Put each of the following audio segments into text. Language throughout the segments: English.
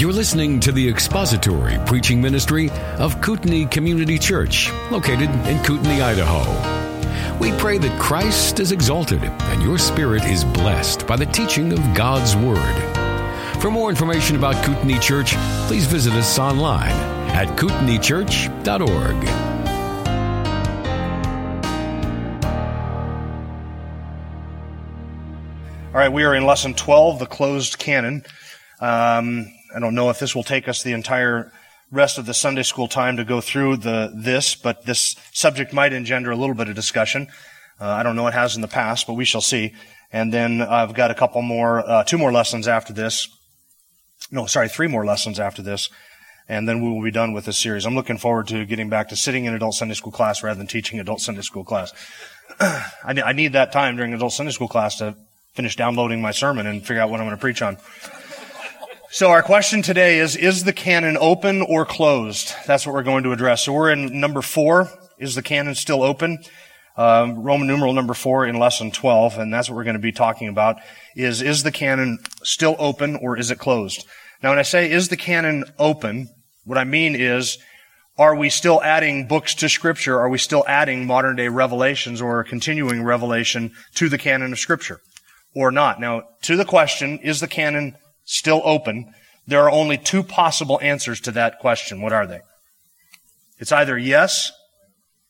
You're listening to the expository preaching ministry of Kootenai Community Church, located in Kootenai, Idaho. We pray that Christ is exalted and your spirit is blessed by the teaching of God's Word. For more information about Kootenai Church, please visit us online at kootenaichurch.org. All right, we are in lesson 12, the closed canon. Um, I don't know if this will take us the entire rest of the Sunday school time to go through the this, but this subject might engender a little bit of discussion. Uh, I don't know it has in the past, but we shall see. And then I've got a couple more, uh, two more lessons after this. No, sorry, three more lessons after this. And then we will be done with this series. I'm looking forward to getting back to sitting in adult Sunday school class rather than teaching adult Sunday school class. I need that time during adult Sunday school class to finish downloading my sermon and figure out what I'm going to preach on. So our question today is, is the canon open or closed? That's what we're going to address. So we're in number four. Is the canon still open? Um, Roman numeral number four in lesson 12, and that's what we're going to be talking about, is, is the canon still open or is it closed? Now when I say, is the canon open, what I mean is, are we still adding books to scripture? Are we still adding modern day revelations or continuing revelation to the canon of scripture? Or not? Now, to the question, is the canon still open, there are only two possible answers to that question. What are they? It's either yes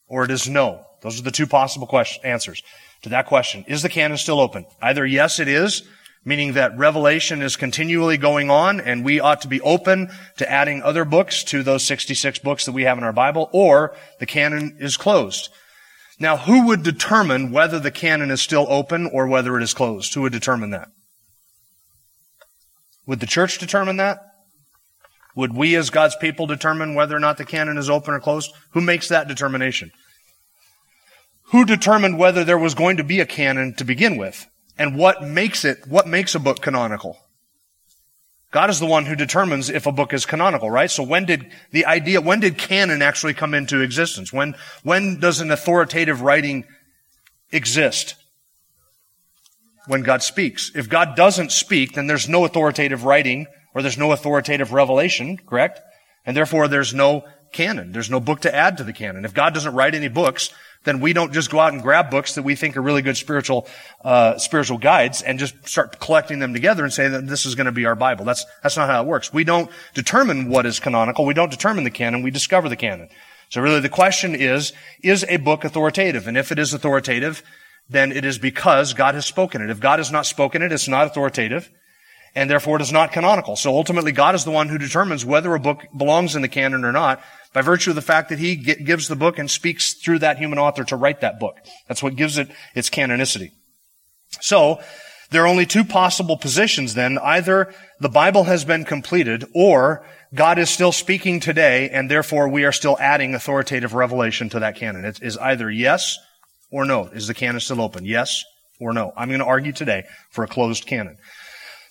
or it is no. Those are the two possible question, answers to that question. Is the canon still open? Either yes, it is, meaning that revelation is continually going on and we ought to be open to adding other books to those 66 books that we have in our Bible, or the canon is closed. Now, who would determine whether the canon is still open or whether it is closed? Who would determine that? Would the church determine that? Would we as God's people determine whether or not the canon is open or closed? Who makes that determination? Who determined whether there was going to be a canon to begin with? And what makes it, what makes a book canonical? God is the one who determines if a book is canonical, right? So when did the idea, when did canon actually come into existence? When, when does an authoritative writing exist? When God speaks. If God doesn't speak, then there's no authoritative writing or there's no authoritative revelation, correct? And therefore there's no canon. There's no book to add to the canon. If God doesn't write any books, then we don't just go out and grab books that we think are really good spiritual, uh, spiritual guides and just start collecting them together and say that this is going to be our Bible. That's, that's not how it works. We don't determine what is canonical. We don't determine the canon. We discover the canon. So really the question is, is a book authoritative? And if it is authoritative, then it is because God has spoken it. If God has not spoken it, it's not authoritative, and therefore it is not canonical. So ultimately, God is the one who determines whether a book belongs in the canon or not by virtue of the fact that he gives the book and speaks through that human author to write that book. That's what gives it its canonicity. So, there are only two possible positions then. Either the Bible has been completed or God is still speaking today and therefore we are still adding authoritative revelation to that canon. It is either yes or no? Is the canon still open? Yes or no? I'm going to argue today for a closed canon.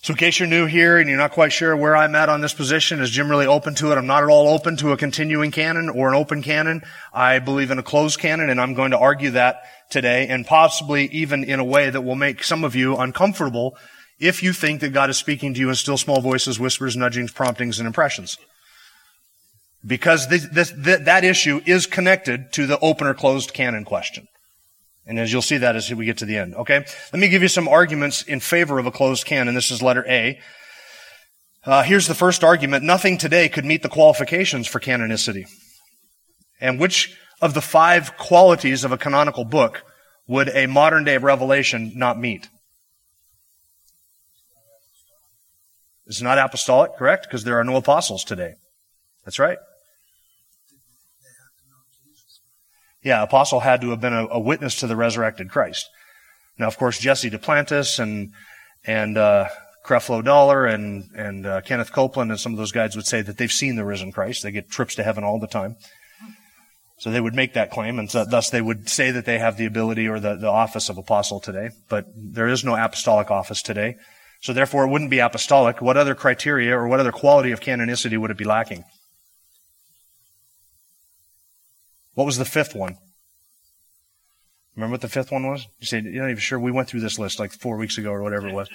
So in case you're new here and you're not quite sure where I'm at on this position, is Jim really open to it? I'm not at all open to a continuing canon or an open canon. I believe in a closed canon and I'm going to argue that today and possibly even in a way that will make some of you uncomfortable if you think that God is speaking to you in still small voices, whispers, nudgings, promptings, and impressions. Because this, this, that issue is connected to the open or closed canon question. And as you'll see that as we get to the end. Okay? Let me give you some arguments in favor of a closed canon. This is letter A. Uh, here's the first argument. Nothing today could meet the qualifications for canonicity. And which of the five qualities of a canonical book would a modern day revelation not meet? It's not apostolic, correct? Because there are no apostles today. That's right. Yeah, apostle had to have been a, a witness to the resurrected Christ. Now, of course, Jesse Duplantis and and uh, Creflo Dollar and and uh, Kenneth Copeland and some of those guys would say that they've seen the risen Christ. They get trips to heaven all the time. So they would make that claim, and so, thus they would say that they have the ability or the, the office of apostle today. But there is no apostolic office today. So therefore, it wouldn't be apostolic. What other criteria or what other quality of canonicity would it be lacking? What was the fifth one? Remember what the fifth one was? You said, you're not even sure. We went through this list like four weeks ago or whatever it was.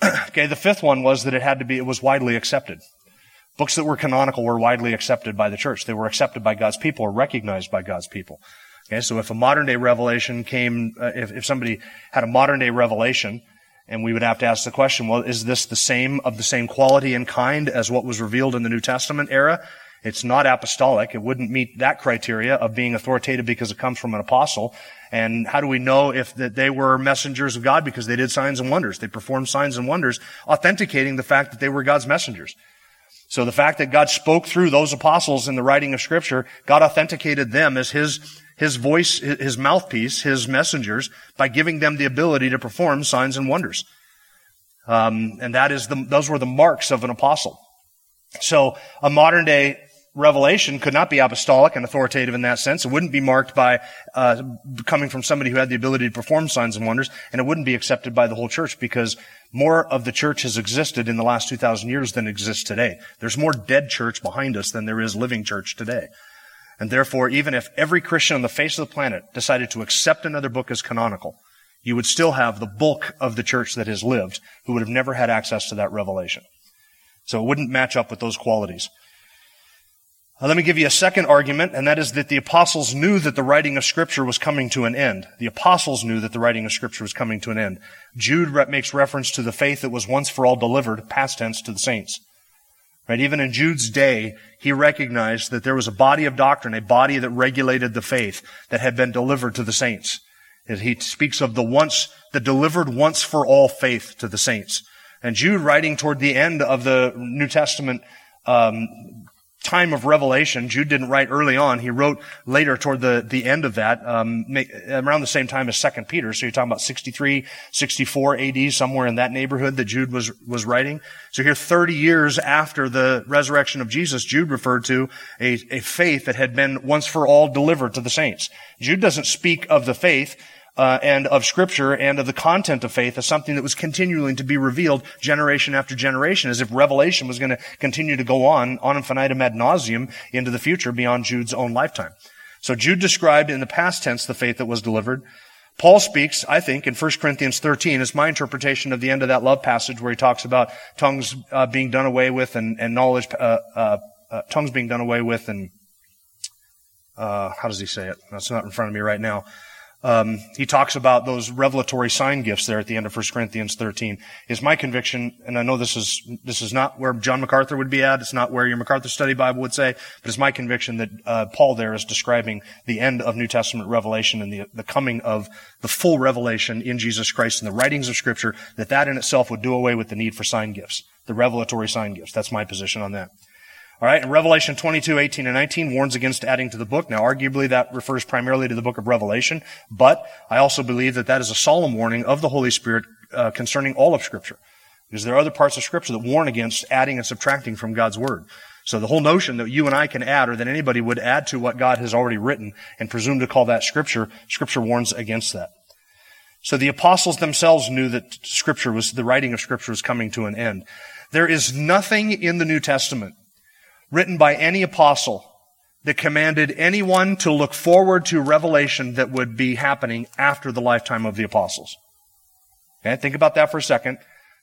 okay, the fifth one was that it had to be, it was widely accepted. Books that were canonical were widely accepted by the church. They were accepted by God's people or recognized by God's people. Okay, so if a modern day revelation came, uh, if, if somebody had a modern day revelation, and we would have to ask the question, well, is this the same, of the same quality and kind as what was revealed in the New Testament era? It's not apostolic. It wouldn't meet that criteria of being authoritative because it comes from an apostle. And how do we know if that they were messengers of God? Because they did signs and wonders. They performed signs and wonders, authenticating the fact that they were God's messengers. So the fact that God spoke through those apostles in the writing of scripture, God authenticated them as his, his voice, his mouthpiece, his messengers by giving them the ability to perform signs and wonders. Um, and that is the, those were the marks of an apostle. So a modern day revelation could not be apostolic and authoritative in that sense. It wouldn't be marked by uh, coming from somebody who had the ability to perform signs and wonders, and it wouldn't be accepted by the whole church because more of the church has existed in the last 2,000 years than exists today. There's more dead church behind us than there is living church today. And therefore, even if every Christian on the face of the planet decided to accept another book as canonical, you would still have the bulk of the church that has lived who would have never had access to that revelation. So it wouldn't match up with those qualities. Uh, let me give you a second argument, and that is that the apostles knew that the writing of scripture was coming to an end. The apostles knew that the writing of scripture was coming to an end. Jude makes reference to the faith that was once for all delivered, past tense, to the saints. Right? Even in Jude's day, he recognized that there was a body of doctrine, a body that regulated the faith that had been delivered to the saints. He speaks of the once, the delivered once for all faith to the saints. And Jude, writing toward the end of the New Testament um, time of revelation. Jude didn't write early on. He wrote later toward the, the end of that, um, around the same time as Second Peter. So you're talking about 63, 64 AD, somewhere in that neighborhood that Jude was, was writing. So here 30 years after the resurrection of Jesus, Jude referred to a, a faith that had been once for all delivered to the saints. Jude doesn't speak of the faith uh, and of Scripture and of the content of faith as something that was continuing to be revealed generation after generation, as if revelation was going to continue to go on, on infinitum ad nauseum into the future beyond Jude's own lifetime. So Jude described in the past tense the faith that was delivered. Paul speaks, I think, in 1 Corinthians 13, is my interpretation of the end of that love passage where he talks about tongues uh, being done away with and, and knowledge, uh, uh, uh tongues being done away with and, uh, how does he say it? That's not in front of me right now. Um, he talks about those revelatory sign gifts there at the end of 1 Corinthians 13. Is my conviction, and I know this is this is not where John MacArthur would be at. It's not where your MacArthur Study Bible would say, but it's my conviction that uh, Paul there is describing the end of New Testament revelation and the the coming of the full revelation in Jesus Christ and the writings of Scripture. That that in itself would do away with the need for sign gifts, the revelatory sign gifts. That's my position on that. All right, and Revelation 22, 18, and 19 warns against adding to the book. Now, arguably that refers primarily to the book of Revelation, but I also believe that that is a solemn warning of the Holy Spirit uh, concerning all of Scripture. Because there are other parts of Scripture that warn against adding and subtracting from God's Word. So the whole notion that you and I can add or that anybody would add to what God has already written and presume to call that Scripture, Scripture warns against that. So the apostles themselves knew that Scripture was, the writing of Scripture was coming to an end. There is nothing in the New Testament written by any apostle that commanded anyone to look forward to revelation that would be happening after the lifetime of the apostles. Okay, think about that for a second.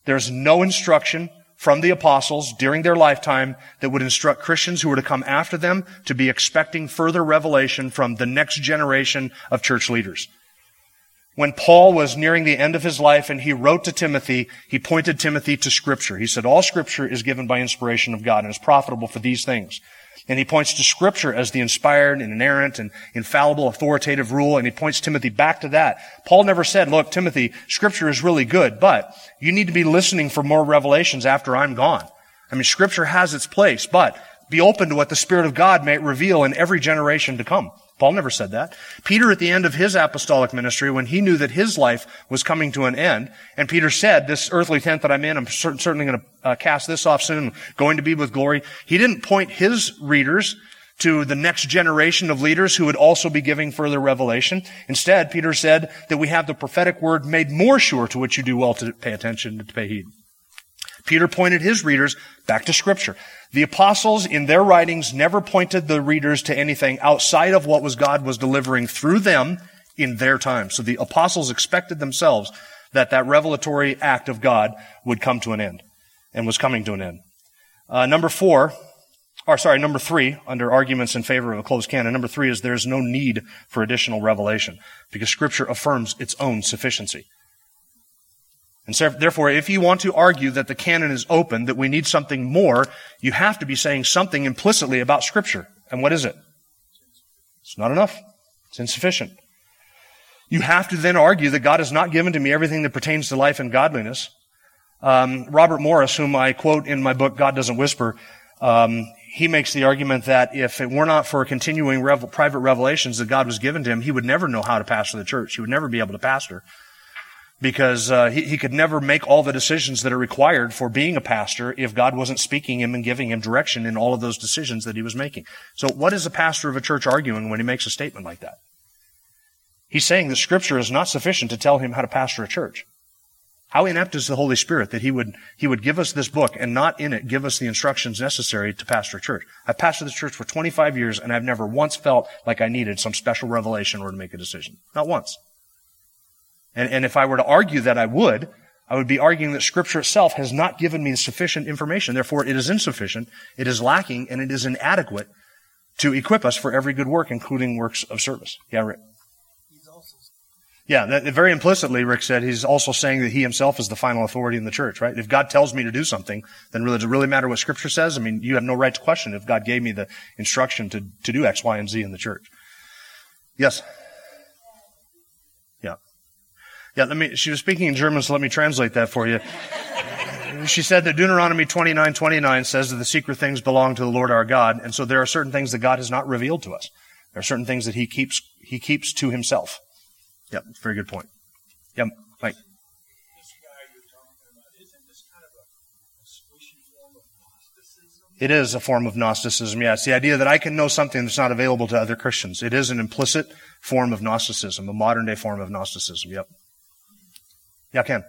There's no instruction from the apostles during their lifetime that would instruct Christians who were to come after them to be expecting further revelation from the next generation of church leaders. When Paul was nearing the end of his life and he wrote to Timothy, he pointed Timothy to scripture. He said, all scripture is given by inspiration of God and is profitable for these things. And he points to scripture as the inspired and inerrant and infallible authoritative rule. And he points Timothy back to that. Paul never said, look, Timothy, scripture is really good, but you need to be listening for more revelations after I'm gone. I mean, scripture has its place, but be open to what the Spirit of God may reveal in every generation to come. Paul never said that. Peter, at the end of his apostolic ministry, when he knew that his life was coming to an end, and Peter said, this earthly tent that I'm in, I'm certainly going to uh, cast this off soon, going to be with glory. He didn't point his readers to the next generation of leaders who would also be giving further revelation. Instead, Peter said that we have the prophetic word made more sure to which you do well to pay attention, to pay heed. Peter pointed his readers back to scripture. The apostles in their writings never pointed the readers to anything outside of what was God was delivering through them in their time. So the apostles expected themselves that that revelatory act of God would come to an end and was coming to an end. Uh, number four, or sorry, number three, under arguments in favor of a closed canon, number three is there's no need for additional revelation because scripture affirms its own sufficiency. And so, therefore, if you want to argue that the canon is open, that we need something more, you have to be saying something implicitly about scripture. And what is it? It's not enough. It's insufficient. You have to then argue that God has not given to me everything that pertains to life and godliness. Um, Robert Morris, whom I quote in my book, God Doesn't Whisper, um, he makes the argument that if it were not for continuing revel- private revelations that God was given to him, he would never know how to pastor the church. He would never be able to pastor because uh, he, he could never make all the decisions that are required for being a pastor if God wasn't speaking him and giving him direction in all of those decisions that he was making. So what is a pastor of a church arguing when he makes a statement like that? He's saying that scripture is not sufficient to tell him how to pastor a church. How inept is the Holy Spirit that he would, he would give us this book and not in it give us the instructions necessary to pastor a church. I've pastored the church for 25 years and I've never once felt like I needed some special revelation order to make a decision. Not once. And, and if I were to argue that I would, I would be arguing that scripture itself has not given me sufficient information. Therefore, it is insufficient, it is lacking, and it is inadequate to equip us for every good work, including works of service. Yeah, Rick. Yeah, that, very implicitly, Rick said he's also saying that he himself is the final authority in the church, right? If God tells me to do something, then really, does it really matter what Scripture says? I mean, you have no right to question if God gave me the instruction to, to do X, Y, and Z in the church. Yes? Yeah. Let me, she was speaking in German, so let me translate that for you. she said that Deuteronomy 29, 29 says that the secret things belong to the Lord our God, and so there are certain things that God has not revealed to us. There are certain things that He keeps, He keeps to Himself. Yep, very good point. Yep, Mike. This guy you're talking about, isn't this kind of a specific form of Gnosticism? It is a form of Gnosticism, yeah. It's the idea that I can know something that's not available to other Christians. It is an implicit form of Gnosticism, a modern day form of Gnosticism, yep. Yeah, Ken.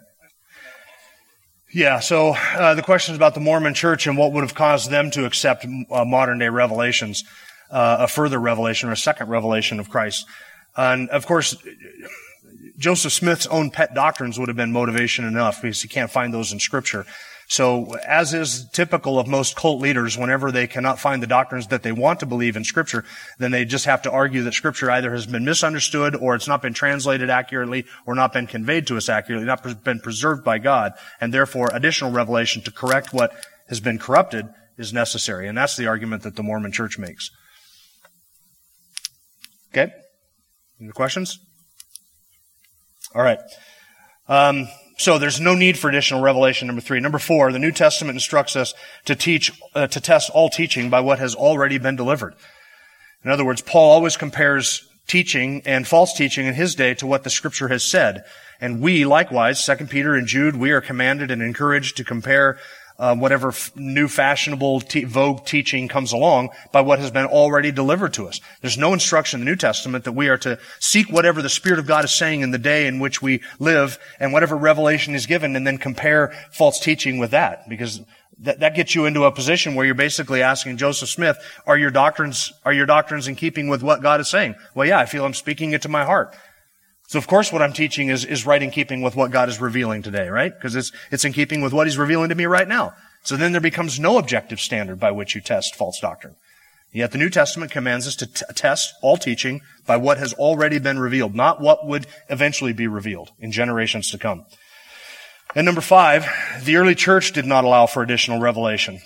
Yeah, so uh, the question is about the Mormon church and what would have caused them to accept uh, modern day revelations, uh, a further revelation or a second revelation of Christ. And of course, Joseph Smith's own pet doctrines would have been motivation enough because you can't find those in scripture. So, as is typical of most cult leaders, whenever they cannot find the doctrines that they want to believe in scripture, then they just have to argue that scripture either has been misunderstood or it's not been translated accurately or not been conveyed to us accurately, not been preserved by God, and therefore additional revelation to correct what has been corrupted is necessary. And that's the argument that the Mormon church makes. Okay? Any questions? All right. Um, so there's no need for additional revelation. Number three. Number four, the New Testament instructs us to teach, uh, to test all teaching by what has already been delivered. In other words, Paul always compares teaching and false teaching in his day to what the scripture has said. And we, likewise, 2 Peter and Jude, we are commanded and encouraged to compare uh, whatever f- new fashionable vogue teaching comes along by what has been already delivered to us. There's no instruction in the New Testament that we are to seek whatever the Spirit of God is saying in the day in which we live and whatever revelation is given and then compare false teaching with that because that, that gets you into a position where you're basically asking Joseph Smith, are your doctrines, are your doctrines in keeping with what God is saying? Well, yeah, I feel I'm speaking it to my heart. So of course what I'm teaching is, is right in keeping with what God is revealing today, right? Because it's, it's in keeping with what He's revealing to me right now. So then there becomes no objective standard by which you test false doctrine. Yet the New Testament commands us to t- test all teaching by what has already been revealed, not what would eventually be revealed in generations to come. And number five, the early church did not allow for additional revelation.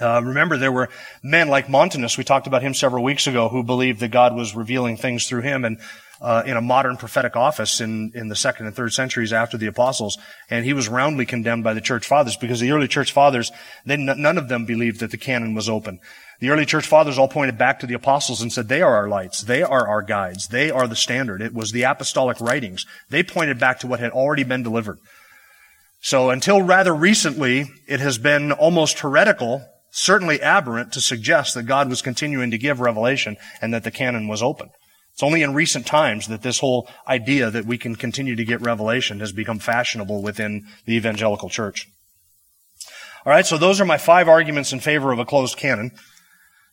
Uh, remember, there were men like Montanus, we talked about him several weeks ago, who believed that God was revealing things through him. And uh, in a modern prophetic office in, in the second and third centuries after the apostles. And he was roundly condemned by the church fathers because the early church fathers, they, none of them believed that the canon was open. The early church fathers all pointed back to the apostles and said, they are our lights. They are our guides. They are the standard. It was the apostolic writings. They pointed back to what had already been delivered. So until rather recently, it has been almost heretical, certainly aberrant to suggest that God was continuing to give revelation and that the canon was open. It's only in recent times that this whole idea that we can continue to get revelation has become fashionable within the evangelical church. All right, so those are my five arguments in favor of a closed canon.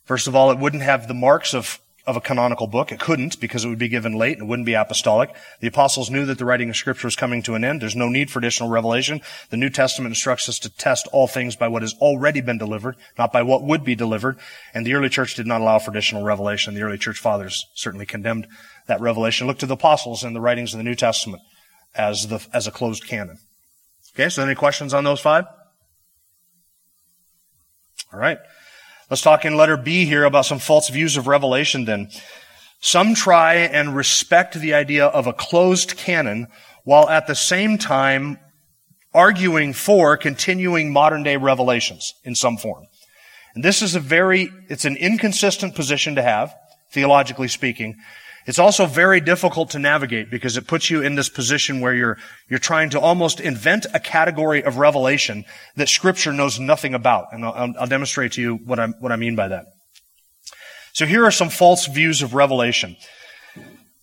First of all, it wouldn't have the marks of of a canonical book. It couldn't because it would be given late and it wouldn't be apostolic. The apostles knew that the writing of scripture was coming to an end. There's no need for additional revelation. The New Testament instructs us to test all things by what has already been delivered, not by what would be delivered. And the early church did not allow for additional revelation. The early church fathers certainly condemned that revelation. Look to the apostles and the writings of the New Testament as the, as a closed canon. Okay, so any questions on those five? All right. Let's talk in letter B here about some false views of Revelation then. Some try and respect the idea of a closed canon while at the same time arguing for continuing modern day revelations in some form. And this is a very, it's an inconsistent position to have, theologically speaking, it's also very difficult to navigate because it puts you in this position where you're, you're trying to almost invent a category of revelation that scripture knows nothing about. And I'll, I'll demonstrate to you what, i what I mean by that. So here are some false views of revelation.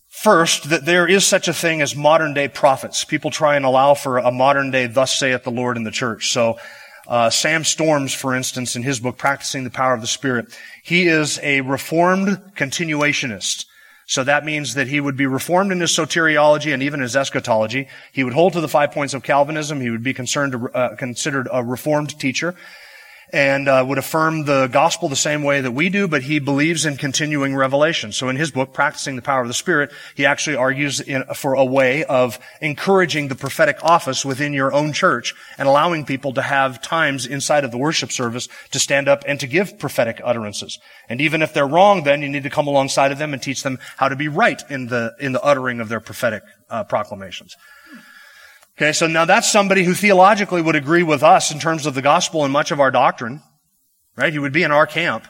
First, that there is such a thing as modern day prophets. People try and allow for a modern day, thus saith the Lord in the church. So, uh, Sam Storms, for instance, in his book, Practicing the Power of the Spirit, he is a reformed continuationist. So that means that he would be reformed in his soteriology and even his eschatology. He would hold to the five points of Calvinism. He would be concerned, uh, considered a reformed teacher and uh, would affirm the gospel the same way that we do, but he believes in continuing revelation. So in his book, Practicing the Power of the Spirit, he actually argues in, for a way of encouraging the prophetic office within your own church and allowing people to have times inside of the worship service to stand up and to give prophetic utterances. And even if they're wrong, then you need to come alongside of them and teach them how to be right in the in the uttering of their prophetic uh, proclamations. Okay, so now that's somebody who theologically would agree with us in terms of the gospel and much of our doctrine, right? He would be in our camp.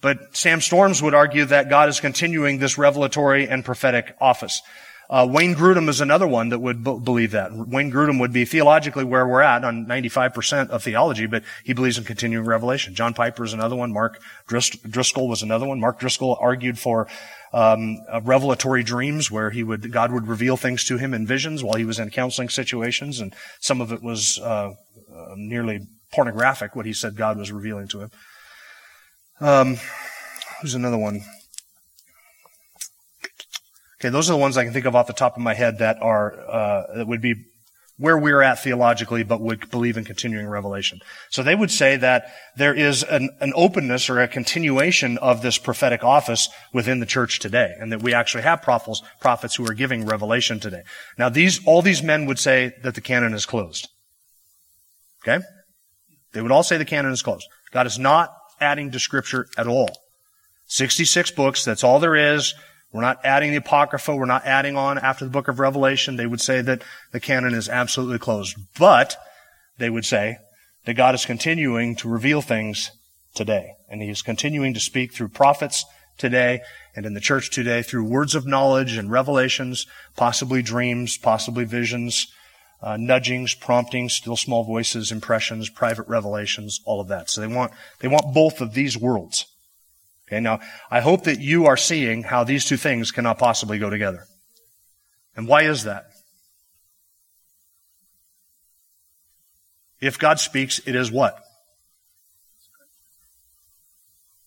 But Sam Storms would argue that God is continuing this revelatory and prophetic office. Uh, Wayne Grudem is another one that would b- believe that. Wayne Grudem would be theologically where we're at on 95% of theology, but he believes in continuing revelation. John Piper is another one. Mark Driscoll was another one. Mark Driscoll argued for um, revelatory dreams where he would God would reveal things to him in visions while he was in counseling situations, and some of it was uh, uh, nearly pornographic. What he said God was revealing to him. Um, who's another one? Okay, those are the ones I can think of off the top of my head that are uh, that would be where we're at theologically, but would believe in continuing revelation. So they would say that there is an, an, openness or a continuation of this prophetic office within the church today, and that we actually have prophets, prophets who are giving revelation today. Now these, all these men would say that the canon is closed. Okay? They would all say the canon is closed. God is not adding to scripture at all. 66 books, that's all there is. We're not adding the Apocrypha. We're not adding on after the book of Revelation. They would say that the canon is absolutely closed. But they would say that God is continuing to reveal things today. And He is continuing to speak through prophets today and in the church today through words of knowledge and revelations, possibly dreams, possibly visions, uh, nudgings, promptings, still small voices, impressions, private revelations, all of that. So they want, they want both of these worlds. Okay, now, I hope that you are seeing how these two things cannot possibly go together. And why is that? If God speaks, it is what?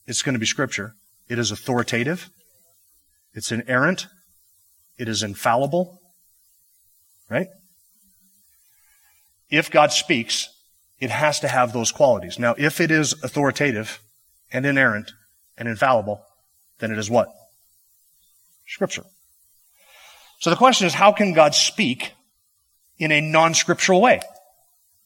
It's going to be scripture. It is authoritative. It's inerrant. It is infallible. Right? If God speaks, it has to have those qualities. Now, if it is authoritative and inerrant, and infallible, then it is what? Scripture. So the question is, how can God speak in a non-scriptural way?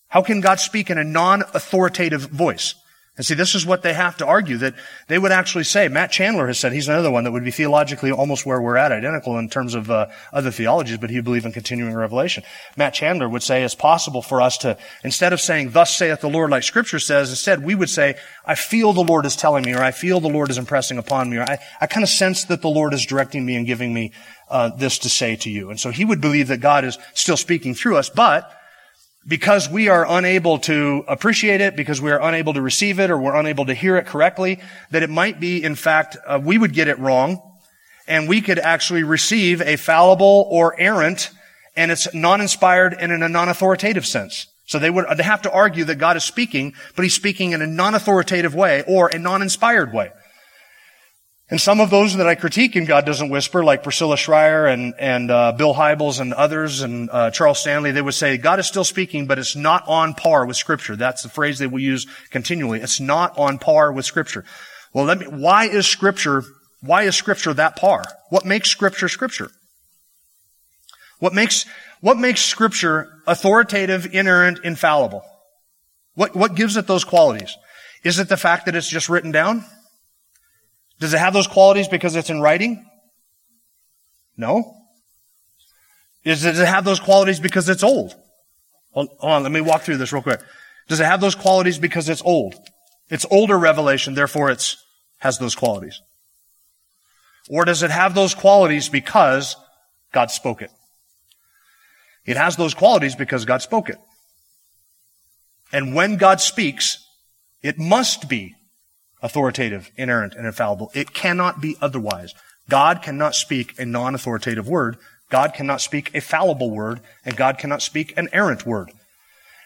How can God speak in a non-authoritative voice? And see, this is what they have to argue that they would actually say. Matt Chandler has said he's another one that would be theologically almost where we're at, identical in terms of uh, other theologies, but he would believe in continuing revelation. Matt Chandler would say it's possible for us to, instead of saying, "Thus saith the Lord," like Scripture says, instead we would say, "I feel the Lord is telling me," or "I feel the Lord is impressing upon me," or "I, I kind of sense that the Lord is directing me and giving me uh, this to say to you." And so he would believe that God is still speaking through us, but because we are unable to appreciate it, because we are unable to receive it, or we're unable to hear it correctly, that it might be, in fact, uh, we would get it wrong, and we could actually receive a fallible or errant, and it's non-inspired and in a non-authoritative sense. So they would they have to argue that God is speaking, but he's speaking in a non-authoritative way or a non-inspired way. And some of those that I critique in God Doesn't Whisper, like Priscilla Shirer and, and uh, Bill Hybels and others and uh, Charles Stanley, they would say God is still speaking, but it's not on par with Scripture. That's the phrase they will use continually. It's not on par with Scripture. Well, let me, why is Scripture, why is Scripture that par? What makes Scripture Scripture? What makes, what makes Scripture authoritative, inerrant, infallible? What, what gives it those qualities? Is it the fact that it's just written down? Does it have those qualities because it's in writing? No. Does it have those qualities because it's old? Hold on, let me walk through this real quick. Does it have those qualities because it's old? It's older revelation, therefore it has those qualities. Or does it have those qualities because God spoke it? It has those qualities because God spoke it. And when God speaks, it must be authoritative, inerrant, and infallible. It cannot be otherwise. God cannot speak a non-authoritative word. God cannot speak a fallible word, and God cannot speak an errant word.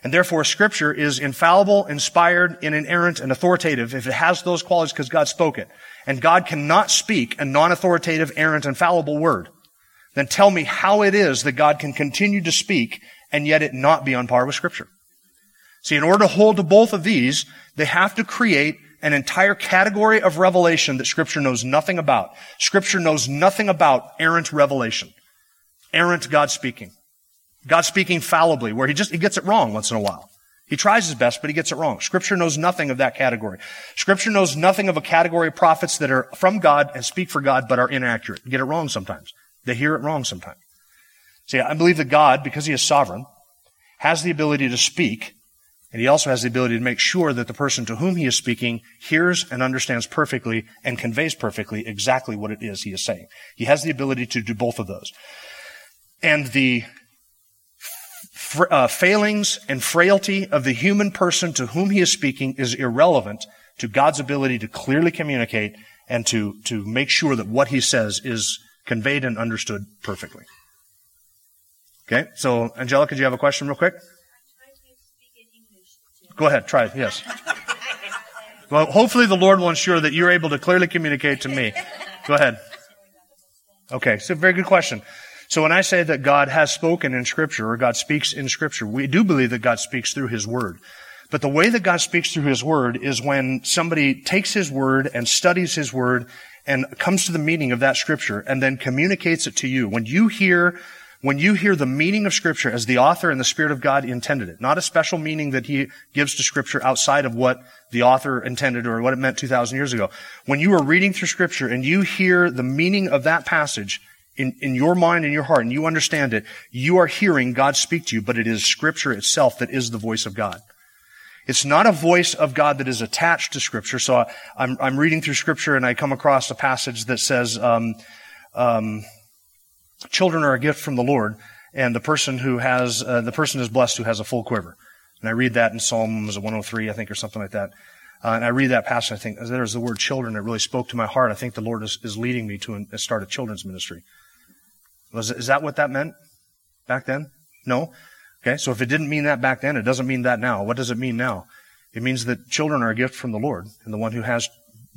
And therefore, scripture is infallible, inspired, and inerrant, and authoritative if it has those qualities because God spoke it. And God cannot speak a non-authoritative, errant, and fallible word. Then tell me how it is that God can continue to speak and yet it not be on par with scripture. See, in order to hold to both of these, they have to create an entire category of revelation that scripture knows nothing about. Scripture knows nothing about errant revelation. Errant God speaking. God speaking fallibly, where he just, he gets it wrong once in a while. He tries his best, but he gets it wrong. Scripture knows nothing of that category. Scripture knows nothing of a category of prophets that are from God and speak for God, but are inaccurate. Get it wrong sometimes. They hear it wrong sometimes. See, I believe that God, because he is sovereign, has the ability to speak and he also has the ability to make sure that the person to whom he is speaking hears and understands perfectly and conveys perfectly exactly what it is he is saying. He has the ability to do both of those. And the uh, failings and frailty of the human person to whom he is speaking is irrelevant to God's ability to clearly communicate and to, to make sure that what he says is conveyed and understood perfectly. Okay, so Angelica, do you have a question real quick? Go ahead, try it, yes. Well, hopefully the Lord will ensure that you're able to clearly communicate to me. Go ahead. Okay, so very good question. So when I say that God has spoken in Scripture, or God speaks in Scripture, we do believe that God speaks through His Word. But the way that God speaks through His Word is when somebody takes His Word and studies His Word and comes to the meaning of that Scripture and then communicates it to you. When you hear when you hear the meaning of Scripture as the author and the Spirit of God intended it, not a special meaning that He gives to Scripture outside of what the author intended or what it meant 2,000 years ago. When you are reading through Scripture and you hear the meaning of that passage in, in your mind and your heart and you understand it, you are hearing God speak to you, but it is Scripture itself that is the voice of God. It's not a voice of God that is attached to Scripture. So I'm, I'm reading through Scripture and I come across a passage that says, um, um, Children are a gift from the Lord, and the person who has, uh, the person is blessed who has a full quiver. And I read that in Psalms 103, I think, or something like that. Uh, and I read that passage, I think, there's the word children that really spoke to my heart. I think the Lord is, is leading me to an, start a children's ministry. Was, is that what that meant back then? No? Okay, so if it didn't mean that back then, it doesn't mean that now. What does it mean now? It means that children are a gift from the Lord, and the one who has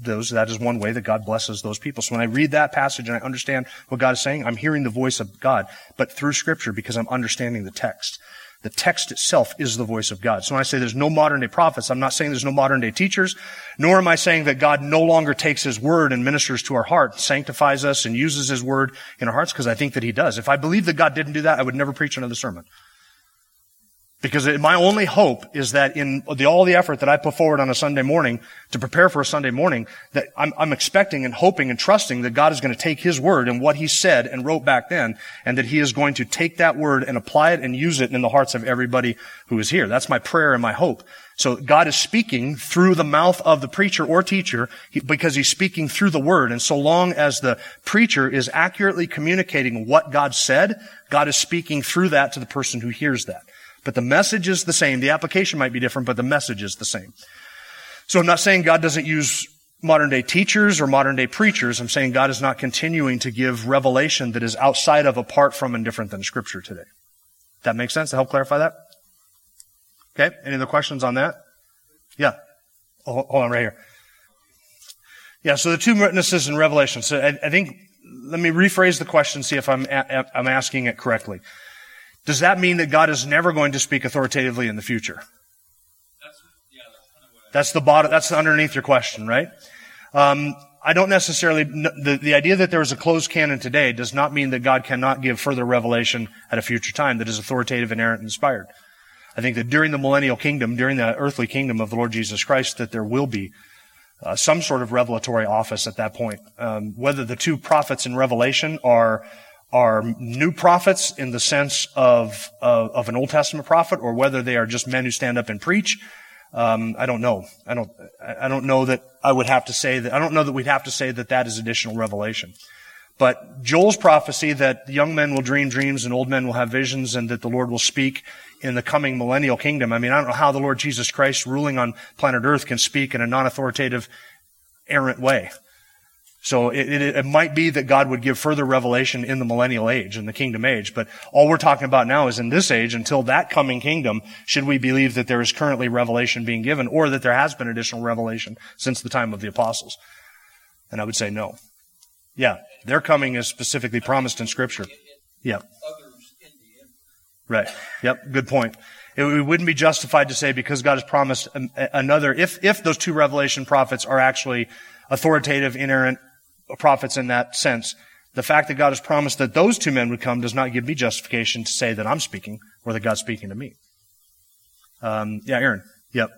those, that is one way that God blesses those people. So when I read that passage and I understand what God is saying, I'm hearing the voice of God, but through scripture because I'm understanding the text. The text itself is the voice of God. So when I say there's no modern day prophets, I'm not saying there's no modern day teachers, nor am I saying that God no longer takes His word and ministers to our heart, sanctifies us and uses His word in our hearts, because I think that He does. If I believe that God didn't do that, I would never preach another sermon. Because my only hope is that in the, all the effort that I put forward on a Sunday morning to prepare for a Sunday morning, that I'm, I'm, expecting and hoping and trusting that God is going to take His word and what He said and wrote back then, and that He is going to take that word and apply it and use it in the hearts of everybody who is here. That's my prayer and my hope. So God is speaking through the mouth of the preacher or teacher because He's speaking through the word. And so long as the preacher is accurately communicating what God said, God is speaking through that to the person who hears that. But the message is the same. The application might be different, but the message is the same. So I'm not saying God doesn't use modern day teachers or modern day preachers. I'm saying God is not continuing to give revelation that is outside of, apart from, and different than scripture today. That makes sense to help clarify that? Okay. Any other questions on that? Yeah. Oh, hold on right here. Yeah, so the two witnesses in Revelation. So I, I think, let me rephrase the question, see if I'm, a, I'm asking it correctly. Does that mean that God is never going to speak authoritatively in the future? That's, yeah, that's, that's the bottom, that's underneath your question, right? Um, I don't necessarily, the, the idea that there is a closed canon today does not mean that God cannot give further revelation at a future time that is authoritative, inerrant, and inspired. I think that during the millennial kingdom, during the earthly kingdom of the Lord Jesus Christ, that there will be uh, some sort of revelatory office at that point. Um, whether the two prophets in Revelation are are new prophets in the sense of, of, of an Old Testament prophet, or whether they are just men who stand up and preach, um, I don't know. I don't. I don't know that I would have to say that. I don't know that we'd have to say that that is additional revelation. But Joel's prophecy that young men will dream dreams and old men will have visions, and that the Lord will speak in the coming millennial kingdom. I mean, I don't know how the Lord Jesus Christ ruling on planet Earth can speak in a non-authoritative, errant way. So it, it, it, might be that God would give further revelation in the millennial age, in the kingdom age. But all we're talking about now is in this age, until that coming kingdom, should we believe that there is currently revelation being given, or that there has been additional revelation since the time of the apostles? And I would say no. Yeah, their coming is specifically promised in Scripture. Yeah. Right. Yep. Good point. It, wouldn't be justified to say because God has promised another, if, if those two revelation prophets are actually authoritative, inerrant prophets in that sense, the fact that God has promised that those two men would come does not give me justification to say that I'm speaking or that God's speaking to me. Um, yeah, Aaron. Yep.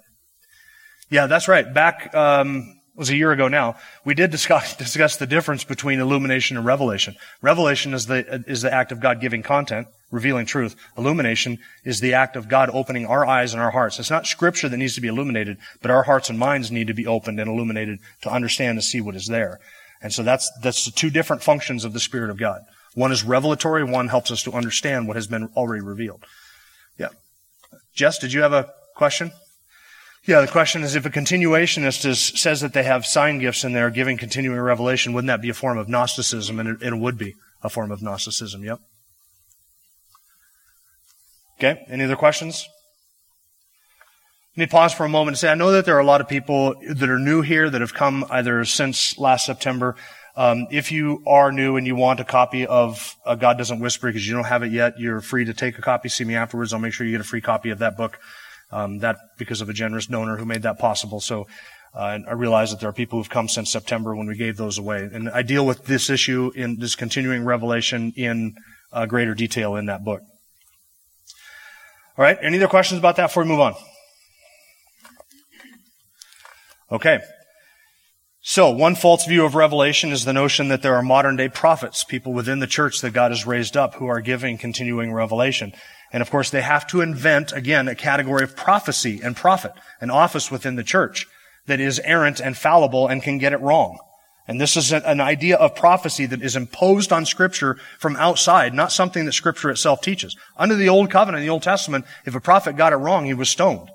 Yeah, that's right. Back, um, was a year ago now, we did discuss, discuss the difference between illumination and revelation. Revelation is the, is the act of God giving content, revealing truth. Illumination is the act of God opening our eyes and our hearts. It's not scripture that needs to be illuminated, but our hearts and minds need to be opened and illuminated to understand and see what is there. And so that's, that's the two different functions of the Spirit of God. One is revelatory, one helps us to understand what has been already revealed. Yeah. Jess, did you have a question? Yeah, the question is if a continuationist is, says that they have sign gifts and they're giving continuing revelation, wouldn't that be a form of Gnosticism? And it, it would be a form of Gnosticism, yep. Okay, any other questions? Let me pause for a moment and say, I know that there are a lot of people that are new here that have come either since last September. Um, if you are new and you want a copy of uh, God Doesn't Whisper because you don't have it yet, you're free to take a copy, see me afterwards. I'll make sure you get a free copy of that book. Um, that because of a generous donor who made that possible. So uh, I realize that there are people who've come since September when we gave those away. And I deal with this issue in this continuing revelation in uh, greater detail in that book. All right. Any other questions about that before we move on? Okay. So, one false view of Revelation is the notion that there are modern day prophets, people within the church that God has raised up who are giving continuing revelation. And of course, they have to invent, again, a category of prophecy and prophet, an office within the church that is errant and fallible and can get it wrong. And this is an idea of prophecy that is imposed on scripture from outside, not something that scripture itself teaches. Under the Old Covenant, in the Old Testament, if a prophet got it wrong, he was stoned.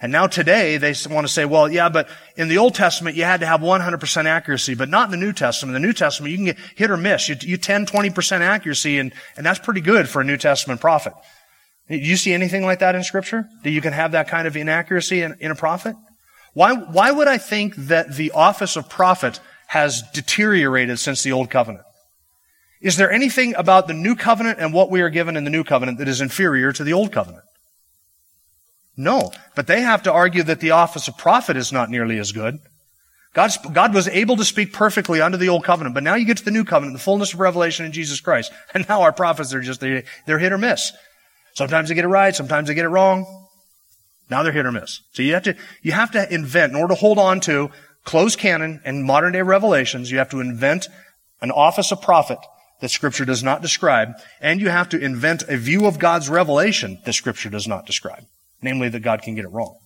And now today they want to say, well, yeah, but in the Old Testament you had to have 100% accuracy, but not in the New Testament. In the New Testament you can get hit or miss. You, you 10, 20% accuracy and, and that's pretty good for a New Testament prophet. Do you see anything like that in scripture? That you can have that kind of inaccuracy in, in a prophet? Why, why would I think that the office of prophet has deteriorated since the Old Covenant? Is there anything about the New Covenant and what we are given in the New Covenant that is inferior to the Old Covenant? No. But they have to argue that the office of prophet is not nearly as good. God was able to speak perfectly under the old covenant, but now you get to the new covenant, the fullness of revelation in Jesus Christ. And now our prophets are just, they, they're hit or miss. Sometimes they get it right, sometimes they get it wrong. Now they're hit or miss. So you have to, you have to invent, in order to hold on to closed canon and modern day revelations, you have to invent an office of prophet that scripture does not describe, and you have to invent a view of God's revelation that scripture does not describe namely that God can get it wrong.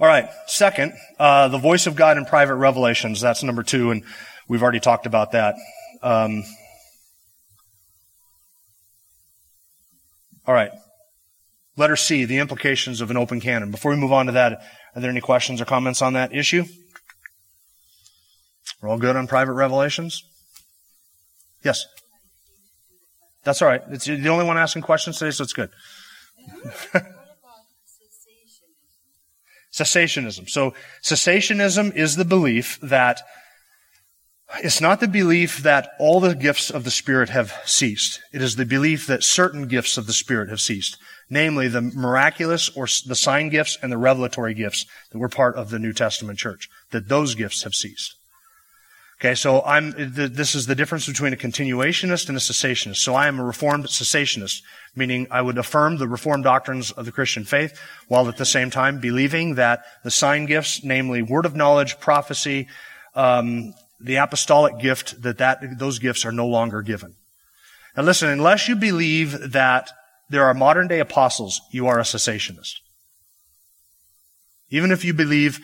All right. Second, uh, the voice of God in private revelations. That's number two, and we've already talked about that. Um, all right. Letter C, the implications of an open canon. Before we move on to that, are there any questions or comments on that issue? We're all good on private revelations? Yes. That's all right. It's the only one asking questions today, so it's good. Cessationism. So cessationism is the belief that it's not the belief that all the gifts of the Spirit have ceased. It is the belief that certain gifts of the Spirit have ceased. Namely, the miraculous or the sign gifts and the revelatory gifts that were part of the New Testament church. That those gifts have ceased. Okay, so I'm, this is the difference between a continuationist and a cessationist. So I am a reformed cessationist, meaning I would affirm the reformed doctrines of the Christian faith, while at the same time believing that the sign gifts, namely word of knowledge, prophecy, um, the apostolic gift, that, that those gifts are no longer given. Now listen, unless you believe that there are modern day apostles, you are a cessationist. Even if you believe,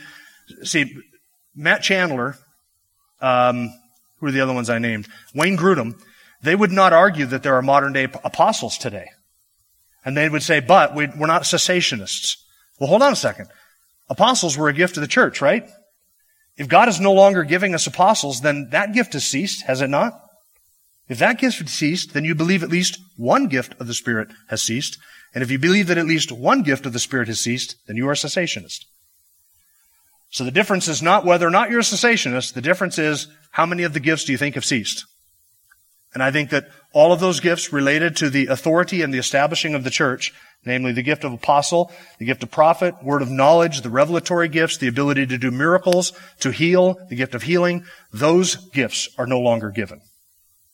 see, Matt Chandler, um, who are the other ones I named? Wayne Grudem, they would not argue that there are modern day apostles today. And they would say, but we, we're not cessationists. Well, hold on a second. Apostles were a gift to the church, right? If God is no longer giving us apostles, then that gift has ceased, has it not? If that gift has ceased, then you believe at least one gift of the Spirit has ceased. And if you believe that at least one gift of the Spirit has ceased, then you are a cessationist. So the difference is not whether or not you're a cessationist. The difference is how many of the gifts do you think have ceased? And I think that all of those gifts related to the authority and the establishing of the church, namely the gift of apostle, the gift of prophet, word of knowledge, the revelatory gifts, the ability to do miracles, to heal, the gift of healing, those gifts are no longer given.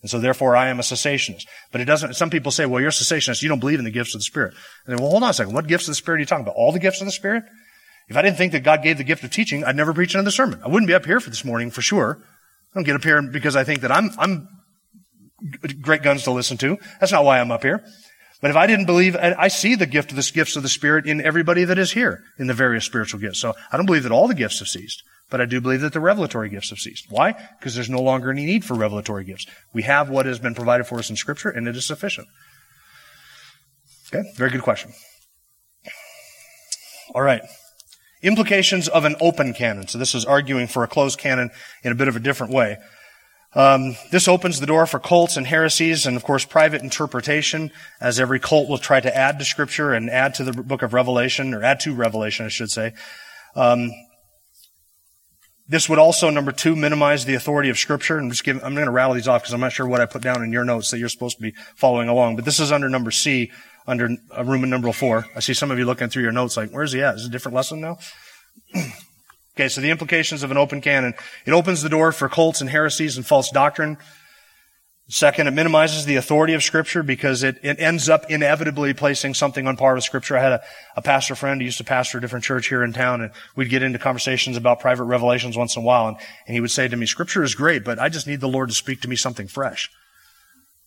And so therefore I am a cessationist. But it doesn't, some people say, well, you're a cessationist. You don't believe in the gifts of the Spirit. And then, well, hold on a second. What gifts of the Spirit are you talking about? All the gifts of the Spirit? If I didn't think that God gave the gift of teaching, I'd never preach another sermon. I wouldn't be up here for this morning for sure. I don't get up here because I think that I'm, I'm great guns to listen to. That's not why I'm up here. But if I didn't believe, I see the gift of the gifts of the Spirit in everybody that is here in the various spiritual gifts. So I don't believe that all the gifts have ceased, but I do believe that the revelatory gifts have ceased. Why? Because there's no longer any need for revelatory gifts. We have what has been provided for us in Scripture, and it is sufficient. Okay, very good question. All right. Implications of an open canon. So this is arguing for a closed canon in a bit of a different way. Um, this opens the door for cults and heresies and of course private interpretation as every cult will try to add to scripture and add to the book of revelation or add to revelation i should say um, this would also number two minimize the authority of scripture and just give i'm going to rattle these off because i'm not sure what i put down in your notes that you're supposed to be following along but this is under number c under uh, Roman number four. I see some of you looking through your notes like, where's he at? Is it a different lesson now? okay, so the implications of an open canon. It opens the door for cults and heresies and false doctrine. Second, it minimizes the authority of Scripture because it, it ends up inevitably placing something on par with Scripture. I had a, a pastor friend who used to pastor a different church here in town, and we'd get into conversations about private revelations once in a while, and, and he would say to me, Scripture is great, but I just need the Lord to speak to me something fresh.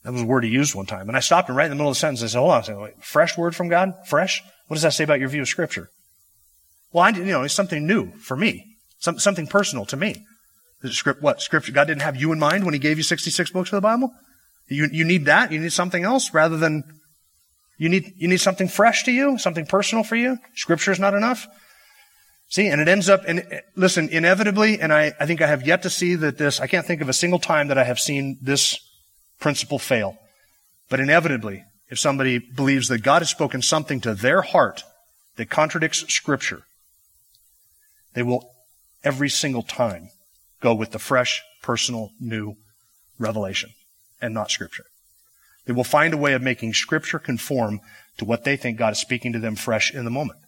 That was a word he used one time. And I stopped him right in the middle of the sentence. I said, hold on. I said, Wait, fresh word from God? Fresh? What does that say about your view of Scripture? Well, I, you know, it's something new for me. Some, something personal to me. Script, what? Scripture, God didn't have you in mind when he gave you 66 books of the Bible? You, you need that? You need something else rather than, you need, you need something fresh to you? Something personal for you? Scripture is not enough? See, and it ends up, and listen, inevitably, and I, I think I have yet to see that this, I can't think of a single time that I have seen this principle fail. But inevitably, if somebody believes that God has spoken something to their heart that contradicts Scripture, they will every single time go with the fresh, personal, new revelation and not Scripture. They will find a way of making Scripture conform to what they think God is speaking to them fresh in the moment.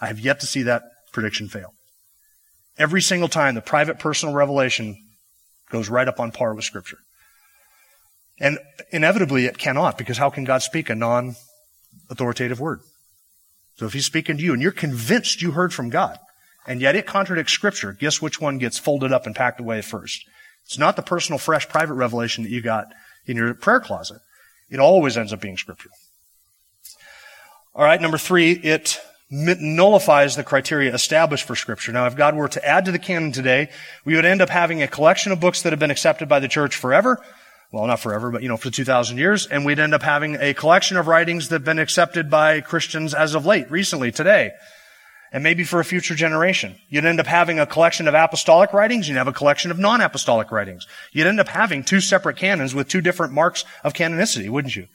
I have yet to see that prediction fail. Every single time the private personal revelation goes right up on par with Scripture. And inevitably it cannot, because how can God speak a non authoritative word? So if He's speaking to you and you're convinced you heard from God, and yet it contradicts Scripture, guess which one gets folded up and packed away first? It's not the personal, fresh, private revelation that you got in your prayer closet. It always ends up being Scripture. All right, number three, it nullifies the criteria established for Scripture. Now, if God were to add to the canon today, we would end up having a collection of books that have been accepted by the church forever, well, not forever, but you know, for 2,000 years, and we'd end up having a collection of writings that have been accepted by Christians as of late, recently, today, and maybe for a future generation. You'd end up having a collection of apostolic writings, you'd have a collection of non-apostolic writings. You'd end up having two separate canons with two different marks of canonicity, wouldn't you?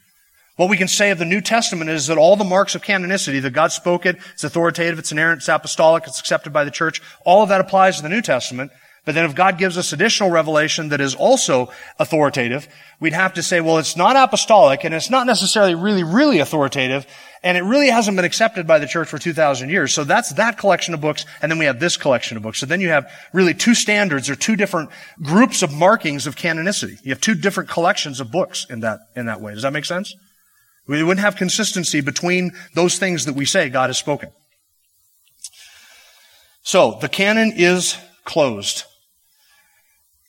What we can say of the New Testament is that all the marks of canonicity, that God spoke it, it's authoritative, it's inerrant, it's apostolic, it's accepted by the church, all of that applies to the New Testament. But then if God gives us additional revelation that is also authoritative, we'd have to say, well, it's not apostolic and it's not necessarily really, really authoritative and it really hasn't been accepted by the church for 2,000 years. So that's that collection of books and then we have this collection of books. So then you have really two standards or two different groups of markings of canonicity. You have two different collections of books in that, in that way. Does that make sense? We wouldn't have consistency between those things that we say God has spoken. So the canon is closed.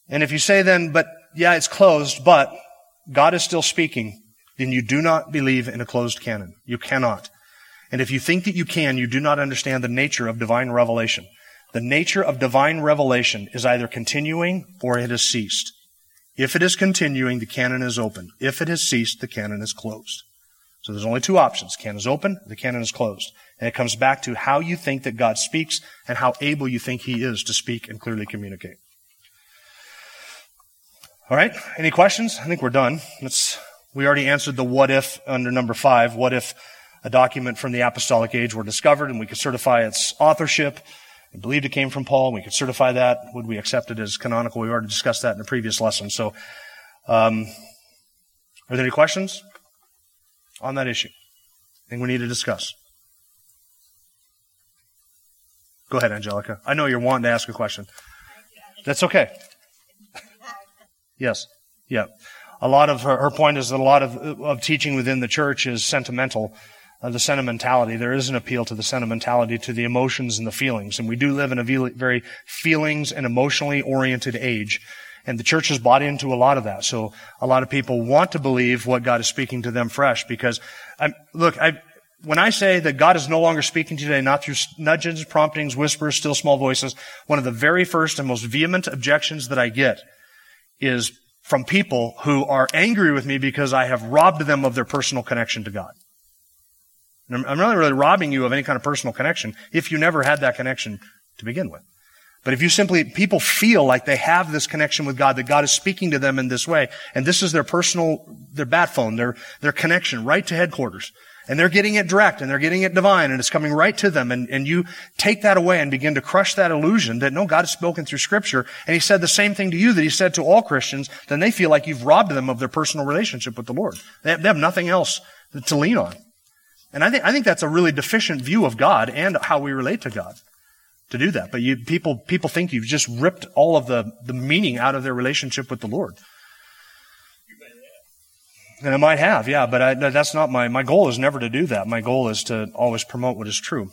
And if you say then, but yeah, it's closed, but God is still speaking, then you do not believe in a closed canon. You cannot. And if you think that you can, you do not understand the nature of divine revelation. The nature of divine revelation is either continuing or it has ceased. If it is continuing, the canon is open. If it has ceased, the canon is closed. So there's only two options. Canon is open, the canon is closed. And it comes back to how you think that God speaks and how able you think he is to speak and clearly communicate. All right. Any questions? I think we're done. Let's, we already answered the what if under number five. What if a document from the apostolic age were discovered and we could certify its authorship and believed it came from Paul? We could certify that. Would we accept it as canonical? We already discussed that in a previous lesson. So, um, are there any questions on that issue? Anything we need to discuss? Go ahead, Angelica. I know you're wanting to ask a question. That's okay. Yes. Yeah. A lot of her, her point is that a lot of, of teaching within the church is sentimental. Uh, the sentimentality. There is an appeal to the sentimentality, to the emotions and the feelings. And we do live in a very feelings and emotionally oriented age. And the church has bought into a lot of that. So a lot of people want to believe what God is speaking to them fresh because, I'm, look, I, when I say that God is no longer speaking today, not through nudges, promptings, whispers, still small voices, one of the very first and most vehement objections that I get is from people who are angry with me because I have robbed them of their personal connection to God. I'm not really robbing you of any kind of personal connection if you never had that connection to begin with. But if you simply, people feel like they have this connection with God, that God is speaking to them in this way, and this is their personal, their bat phone, their, their connection right to headquarters. And they're getting it direct and they're getting it divine and it's coming right to them. And, and you take that away and begin to crush that illusion that no, God has spoken through scripture. And he said the same thing to you that he said to all Christians. Then they feel like you've robbed them of their personal relationship with the Lord. They have, they have nothing else to lean on. And I think, I think that's a really deficient view of God and how we relate to God to do that. But you, people, people think you've just ripped all of the, the meaning out of their relationship with the Lord. And I might have, yeah, but I, that's not my, my goal is never to do that. My goal is to always promote what is true.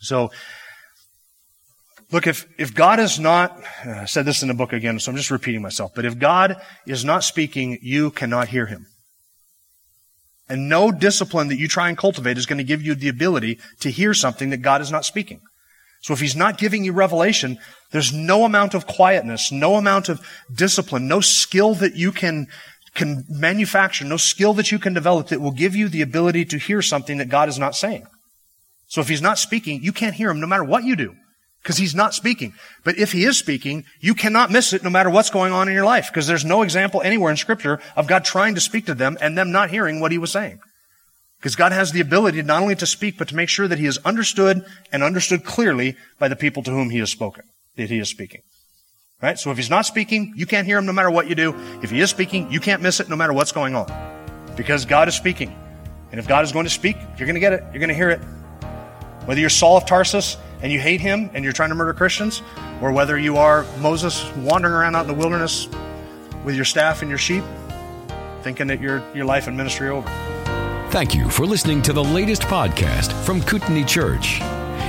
So, look, if, if God is not, uh, I said this in the book again, so I'm just repeating myself, but if God is not speaking, you cannot hear him. And no discipline that you try and cultivate is going to give you the ability to hear something that God is not speaking. So if he's not giving you revelation, there's no amount of quietness, no amount of discipline, no skill that you can can manufacture, no skill that you can develop that will give you the ability to hear something that God is not saying. So if he's not speaking, you can't hear him no matter what you do. Because he's not speaking. But if he is speaking, you cannot miss it no matter what's going on in your life. Because there's no example anywhere in scripture of God trying to speak to them and them not hearing what he was saying. Because God has the ability not only to speak, but to make sure that he is understood and understood clearly by the people to whom he has spoken, that he is speaking. Right? So if he's not speaking, you can't hear him no matter what you do. If he is speaking, you can't miss it no matter what's going on. Because God is speaking. And if God is going to speak, you're going to get it. You're going to hear it. Whether you're Saul of Tarsus and you hate him and you're trying to murder Christians, or whether you are Moses wandering around out in the wilderness with your staff and your sheep, thinking that your, your life and ministry over. Thank you for listening to the latest podcast from Kootenai Church.